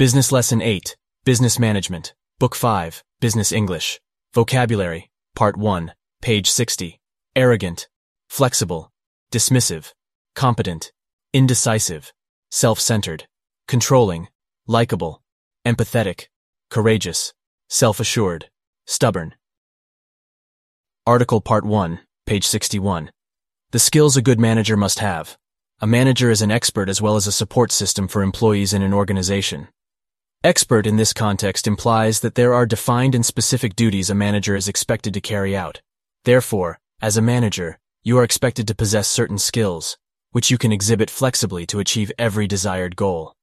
Business Lesson 8, Business Management, Book 5, Business English, Vocabulary, Part 1, page 60. Arrogant, flexible, dismissive, competent, indecisive, self-centered, controlling, likable, empathetic, courageous, self-assured, stubborn. Article Part 1, page 61. The skills a good manager must have. A manager is an expert as well as a support system for employees in an organization. Expert in this context implies that there are defined and specific duties a manager is expected to carry out. Therefore, as a manager, you are expected to possess certain skills, which you can exhibit flexibly to achieve every desired goal.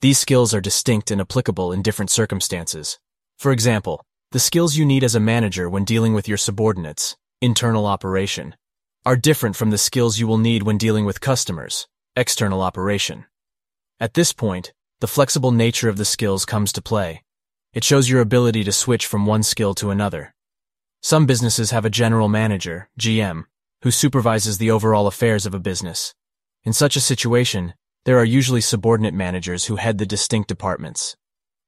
These skills are distinct and applicable in different circumstances. For example, the skills you need as a manager when dealing with your subordinates, internal operation, are different from the skills you will need when dealing with customers, external operation. At this point, the flexible nature of the skills comes to play. It shows your ability to switch from one skill to another. Some businesses have a general manager, GM, who supervises the overall affairs of a business. In such a situation, there are usually subordinate managers who head the distinct departments.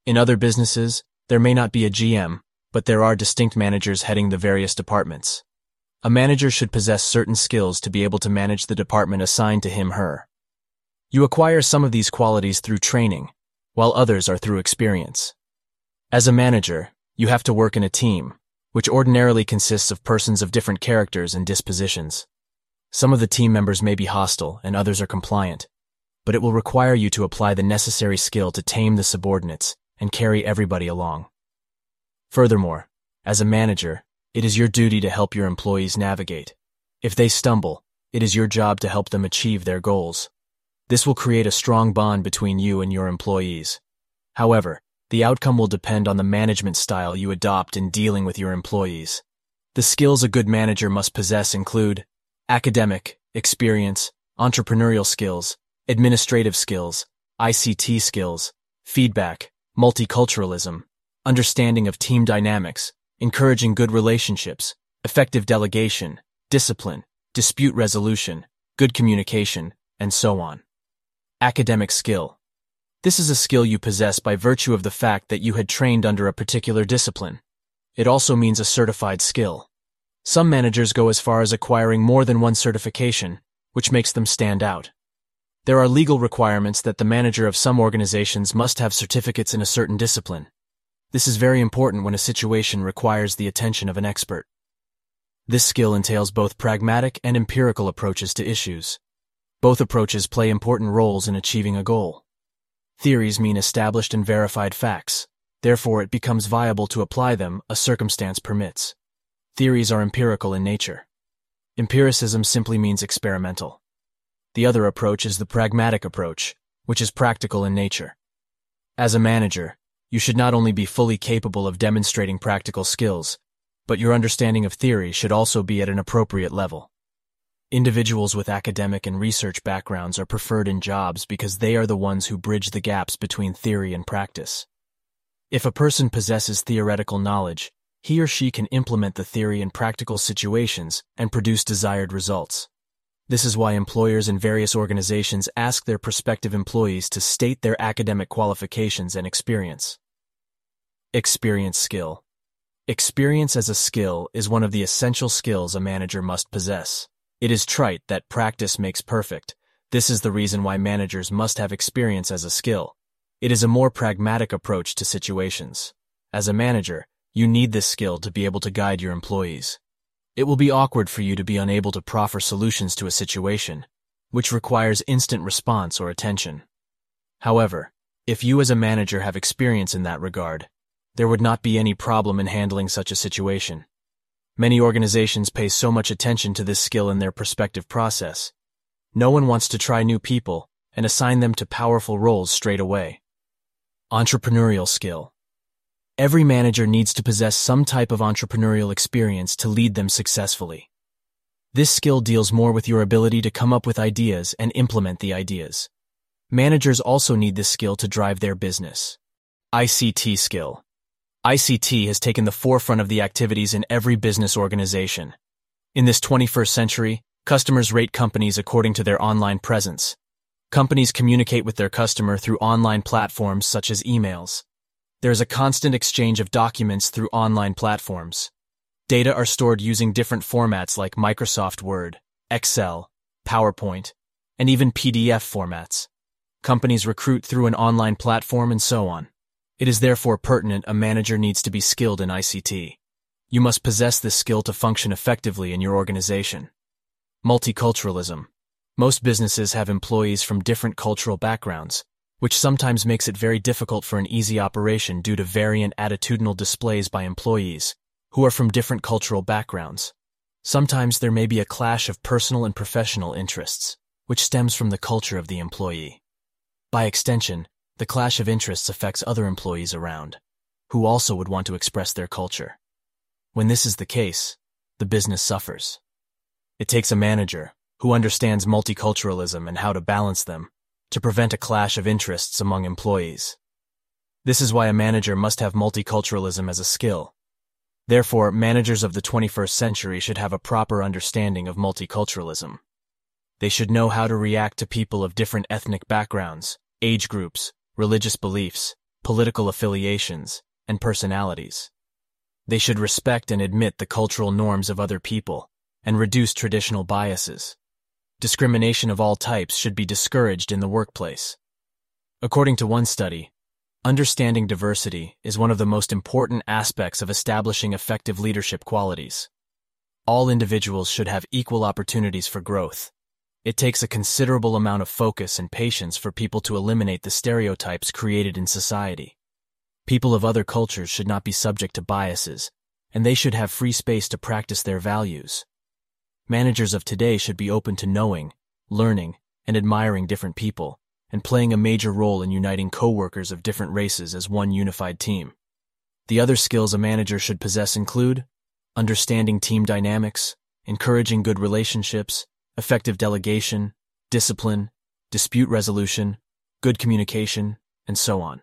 In other businesses, there may not be a GM, but there are distinct managers heading the various departments. A manager should possess certain skills to be able to manage the department assigned to him or her. You acquire some of these qualities through training, while others are through experience. As a manager, you have to work in a team, which ordinarily consists of persons of different characters and dispositions. Some of the team members may be hostile and others are compliant, but it will require you to apply the necessary skill to tame the subordinates and carry everybody along. Furthermore, as a manager, it is your duty to help your employees navigate. If they stumble, it is your job to help them achieve their goals. This will create a strong bond between you and your employees. However, the outcome will depend on the management style you adopt in dealing with your employees. The skills a good manager must possess include academic, experience, entrepreneurial skills, administrative skills, ICT skills, feedback, multiculturalism, understanding of team dynamics, encouraging good relationships, effective delegation, discipline, dispute resolution, good communication, and so on. Academic skill. This is a skill you possess by virtue of the fact that you had trained under a particular discipline. It also means a certified skill. Some managers go as far as acquiring more than one certification, which makes them stand out. There are legal requirements that the manager of some organizations must have certificates in a certain discipline. This is very important when a situation requires the attention of an expert. This skill entails both pragmatic and empirical approaches to issues. Both approaches play important roles in achieving a goal. Theories mean established and verified facts. Therefore, it becomes viable to apply them a circumstance permits. Theories are empirical in nature. Empiricism simply means experimental. The other approach is the pragmatic approach, which is practical in nature. As a manager, you should not only be fully capable of demonstrating practical skills, but your understanding of theory should also be at an appropriate level. Individuals with academic and research backgrounds are preferred in jobs because they are the ones who bridge the gaps between theory and practice. If a person possesses theoretical knowledge, he or she can implement the theory in practical situations and produce desired results. This is why employers and various organizations ask their prospective employees to state their academic qualifications and experience. Experience skill. Experience as a skill is one of the essential skills a manager must possess. It is trite that practice makes perfect. This is the reason why managers must have experience as a skill. It is a more pragmatic approach to situations. As a manager, you need this skill to be able to guide your employees. It will be awkward for you to be unable to proffer solutions to a situation, which requires instant response or attention. However, if you as a manager have experience in that regard, there would not be any problem in handling such a situation. Many organizations pay so much attention to this skill in their prospective process. No one wants to try new people and assign them to powerful roles straight away. Entrepreneurial skill. Every manager needs to possess some type of entrepreneurial experience to lead them successfully. This skill deals more with your ability to come up with ideas and implement the ideas. Managers also need this skill to drive their business. ICT skill. ICT has taken the forefront of the activities in every business organization. In this 21st century, customers rate companies according to their online presence. Companies communicate with their customer through online platforms such as emails. There is a constant exchange of documents through online platforms. Data are stored using different formats like Microsoft Word, Excel, PowerPoint, and even PDF formats. Companies recruit through an online platform and so on. It is therefore pertinent a manager needs to be skilled in ICT. You must possess this skill to function effectively in your organization. Multiculturalism. Most businesses have employees from different cultural backgrounds, which sometimes makes it very difficult for an easy operation due to variant attitudinal displays by employees who are from different cultural backgrounds. Sometimes there may be a clash of personal and professional interests, which stems from the culture of the employee. By extension, the clash of interests affects other employees around, who also would want to express their culture. When this is the case, the business suffers. It takes a manager who understands multiculturalism and how to balance them to prevent a clash of interests among employees. This is why a manager must have multiculturalism as a skill Therefore, managers of the 21st century should have a proper understanding of multiculturalism. They should know how to react to people of different ethnic backgrounds, age groups, religious beliefs, political affiliations, and personalities. They should respect and admit the cultural norms of other people and reduce traditional biases. Discrimination of all types should be discouraged in the workplace. According to one study, Understanding diversity is one of the most important aspects of establishing effective leadership qualities. All individuals should have equal opportunities for growth. It takes a considerable amount of focus and patience for people to eliminate the stereotypes created in society. People of other cultures should not be subject to biases, and they should have free space to practice their values. Managers of today should be open to knowing, learning, and admiring different people, and playing a major role in uniting co-workers of different races as one unified team. The other skills a manager should possess include understanding team dynamics, encouraging good relationships, effective delegation, discipline, dispute resolution, good communication, and so on.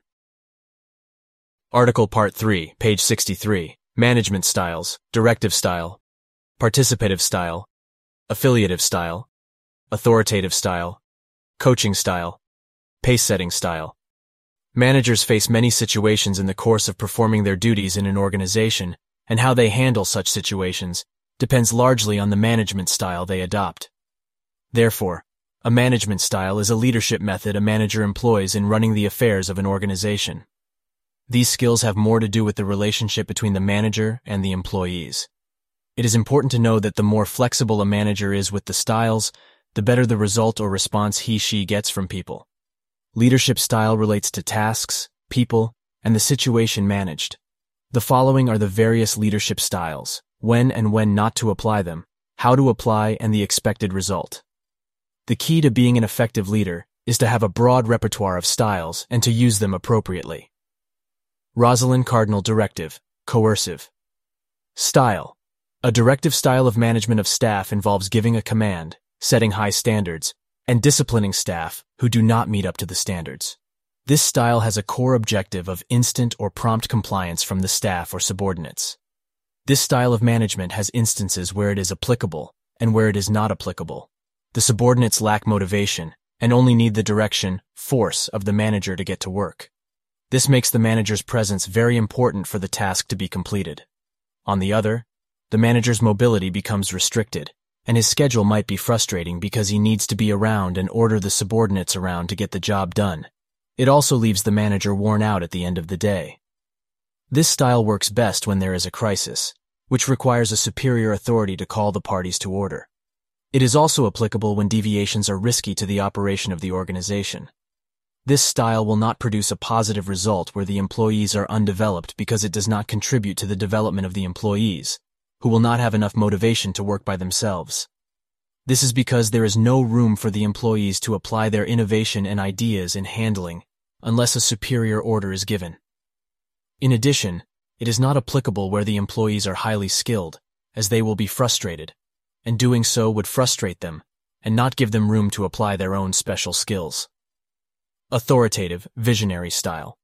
Article Part 3, page 63, Management Styles, Directive Style, Participative Style, Affiliative Style, Authoritative Style, Coaching Style, Pace setting style. Managers face many situations in the course of performing their duties in an organization, and how they handle such situations depends largely on the management style they adopt. Therefore, a management style is a leadership method a manager employs in running the affairs of an organization. These skills have more to do with the relationship between the manager and the employees. It is important to know that the more flexible a manager is with the styles, the better the result or response he she gets from people. Leadership style relates to tasks, people, and the situation managed. The following are the various leadership styles, when and when not to apply them, how to apply, and the expected result. The key to being an effective leader is to have a broad repertoire of styles and to use them appropriately. Rosalind Cardinal Directive, Coercive. Style. A directive style of management of staff involves giving a command, setting high standards, and disciplining staff who do not meet up to the standards. This style has a core objective of instant or prompt compliance from the staff or subordinates. This style of management has instances where it is applicable and where it is not applicable. The subordinates lack motivation and only need the direction, force of the manager to get to work. This makes the manager's presence very important for the task to be completed. On the other, the manager's mobility becomes restricted and his schedule might be frustrating because he needs to be around and order the subordinates around to get the job done. It also leaves the manager worn out at the end of the day. This style works best when there is a crisis, which requires a superior authority to call the parties to order. It is also applicable when deviations are risky to the operation of the organization. This style will not produce a positive result where the employees are undeveloped because it does not contribute to the development of the employees, who will not have enough motivation to work by themselves. This is because there is no room for the employees to apply their innovation and ideas in handling unless a superior order is given. In addition, it is not applicable where the employees are highly skilled, as they will be frustrated, and doing so would frustrate them and not give them room to apply their own special skills. Authoritative, visionary style.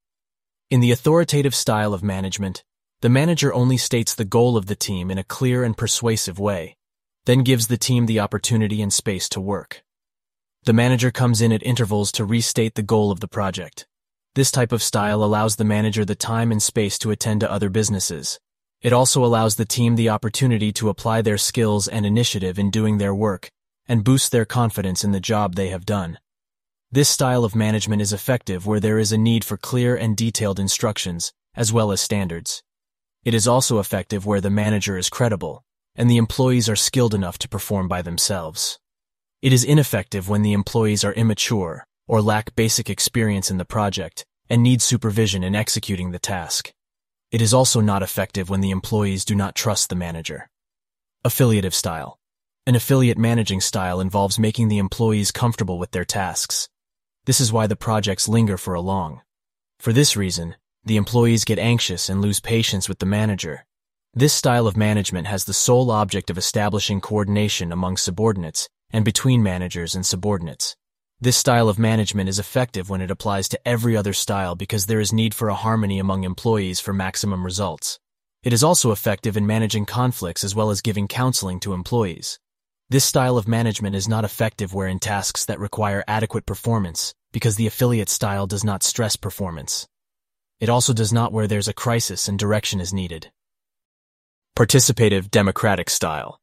In the authoritative style of management, the manager only states the goal of the team in a clear and persuasive way, then gives the team the opportunity and space to work. The manager comes in at intervals to restate the goal of the project. This type of style allows the manager the time and space to attend to other businesses. It also allows the team the opportunity to apply their skills and initiative in doing their work and boost their confidence in the job they have done. This style of management is effective where there is a need for clear and detailed instructions, as well as standards. It is also effective where the manager is credible, and the employees are skilled enough to perform by themselves. It is ineffective when the employees are immature or lack basic experience in the project and need supervision in executing the task. It is also not effective when the employees do not trust the manager. Affiliative style. An affiliate managing style involves making the employees comfortable with their tasks this is why the projects linger for a long. For this reason, the employees get anxious and lose patience with the manager. This style of management has the sole object of establishing coordination among subordinates and between managers and subordinates. This style of management is effective when it applies to every other style because there is need for a harmony among employees for maximum results. It is also effective in managing conflicts as well as giving counseling to employees. This style of management is not effective where in tasks that require adequate performance, because the affiliate style does not stress performance. It also does not where there's a crisis and direction is needed. Participative democratic style.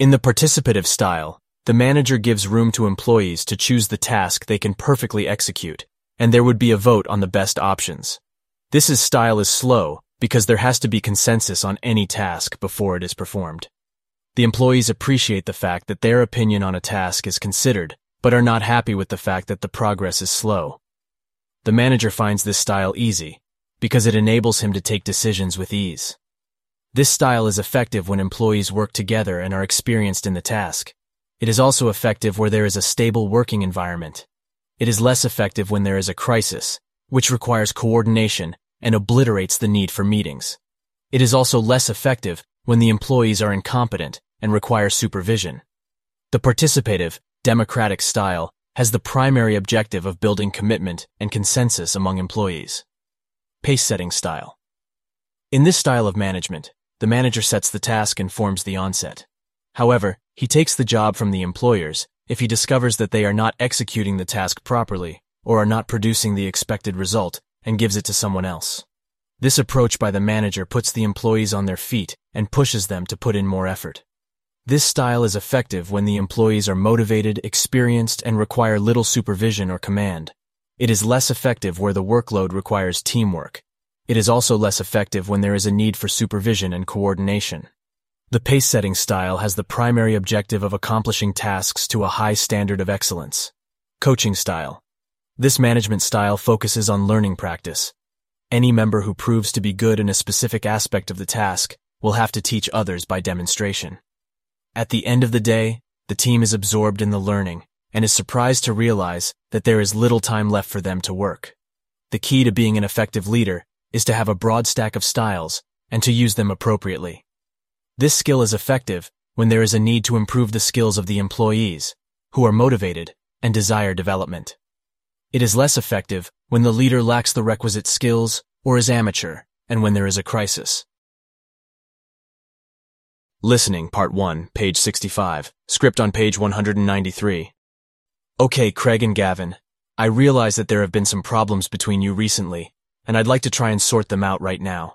In the participative style, the manager gives room to employees to choose the task they can perfectly execute, and there would be a vote on the best options. This is style is slow because there has to be consensus on any task before it is performed. The employees appreciate the fact that their opinion on a task is considered, but are not happy with the fact that the progress is slow. The manager finds this style easy, because it enables him to take decisions with ease. This style is effective when employees work together and are experienced in the task. It is also effective where there is a stable working environment. It is less effective when there is a crisis, which requires coordination and obliterates the need for meetings. It is also less effective when the employees are incompetent and require supervision. The participative, democratic style has the primary objective of building commitment and consensus among employees. Pace-setting style. In this style of management, the manager sets the task and forms the onset. However, he takes the job from the employers if he discovers that they are not executing the task properly or are not producing the expected result and gives it to someone else. This approach by the manager puts the employees on their feet and pushes them to put in more effort. This style is effective when the employees are motivated, experienced, and require little supervision or command. It is less effective where the workload requires teamwork. It is also less effective when there is a need for supervision and coordination. The pace-setting style has the primary objective of accomplishing tasks to a high standard of excellence. Coaching style. This management style focuses on learning practice. Any member who proves to be good in a specific aspect of the task will have to teach others by demonstration. At the end of the day, the team is absorbed in the learning and is surprised to realize that there is little time left for them to work. The key to being an effective leader is to have a broad stack of styles and to use them appropriately. This skill is effective when there is a need to improve the skills of the employees, who are motivated and desire development. It is less effective when the leader lacks the requisite skills or is amateur, and when there is a crisis. Listening, Part 1, page 65, script on page 193. Okay, Craig and Gavin, I realize that there have been some problems between you recently, and I'd like to try and sort them out right now.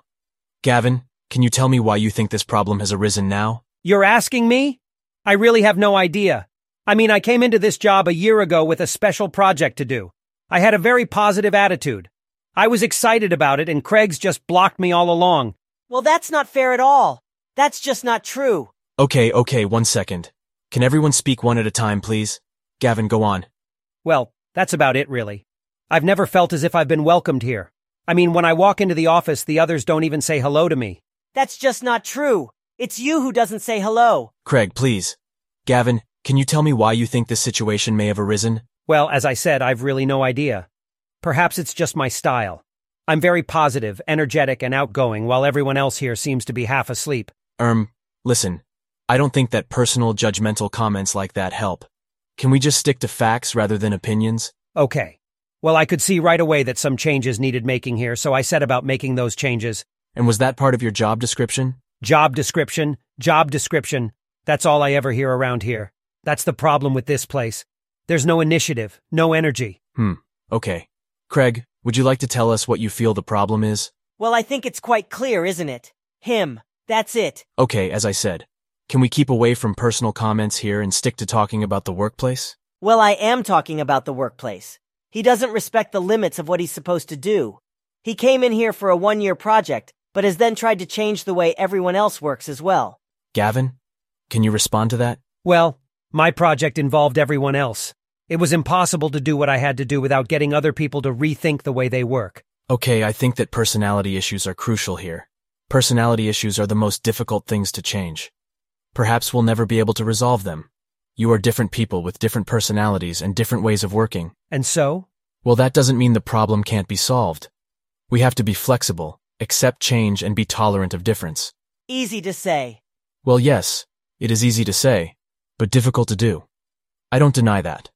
Gavin, can you tell me why you think this problem has arisen now? You're asking me? I really have no idea. I mean, I came into this job a year ago with a special project to do. I had a very positive attitude. I was excited about it, and Craig's just blocked me all along. Well, that's not fair at all. That's just not true. Okay, okay, one second. Can everyone speak one at a time, please? Gavin, go on. Well, that's about it, really. I've never felt as if I've been welcomed here. I mean, when I walk into the office, the others don't even say hello to me. That's just not true. It's you who doesn't say hello. Craig, please. Gavin, can you tell me why you think this situation may have arisen? Well, as I said, I've really no idea. Perhaps it's just my style. I'm very positive, energetic, and outgoing, while everyone else here seems to be half asleep. Um, listen, I don't think that personal, judgmental comments like that help. Can we just stick to facts rather than opinions? Okay. Well, I could see right away that some changes needed making here, so I set about making those changes. And was that part of your job description? Job description, job description. That's all I ever hear around here. That's the problem with this place. There's no initiative, no energy. Hmm, okay. Craig, would you like to tell us what you feel the problem is? Well, I think it's quite clear, isn't it? Him. That's it. Okay, as I said, can we keep away from personal comments here and stick to talking about the workplace? Well, I am talking about the workplace. He doesn't respect the limits of what he's supposed to do. He came in here for a one year project, but has then tried to change the way everyone else works as well. Gavin, can you respond to that? Well, my project involved everyone else. It was impossible to do what I had to do without getting other people to rethink the way they work. Okay, I think that personality issues are crucial here. Personality issues are the most difficult things to change. Perhaps we'll never be able to resolve them. You are different people with different personalities and different ways of working. And so? Well, that doesn't mean the problem can't be solved. We have to be flexible, accept change, and be tolerant of difference. Easy to say. Well, yes, it is easy to say, but difficult to do. I don't deny that.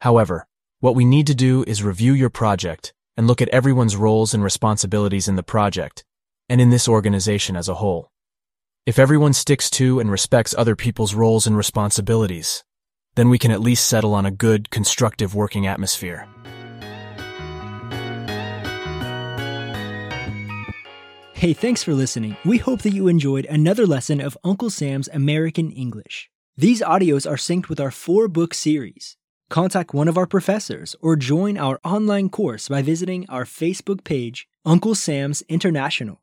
However, what we need to do is review your project and look at everyone's roles and responsibilities in the project and in this organization as a whole. If everyone sticks to and respects other people's roles and responsibilities, then we can at least settle on a good, constructive working atmosphere. Hey, thanks for listening. We hope that you enjoyed another lesson of Uncle Sam's American English. These audios are synced with our four book series. Contact one of our professors or join our online course by visiting our Facebook page, Uncle Sam's International.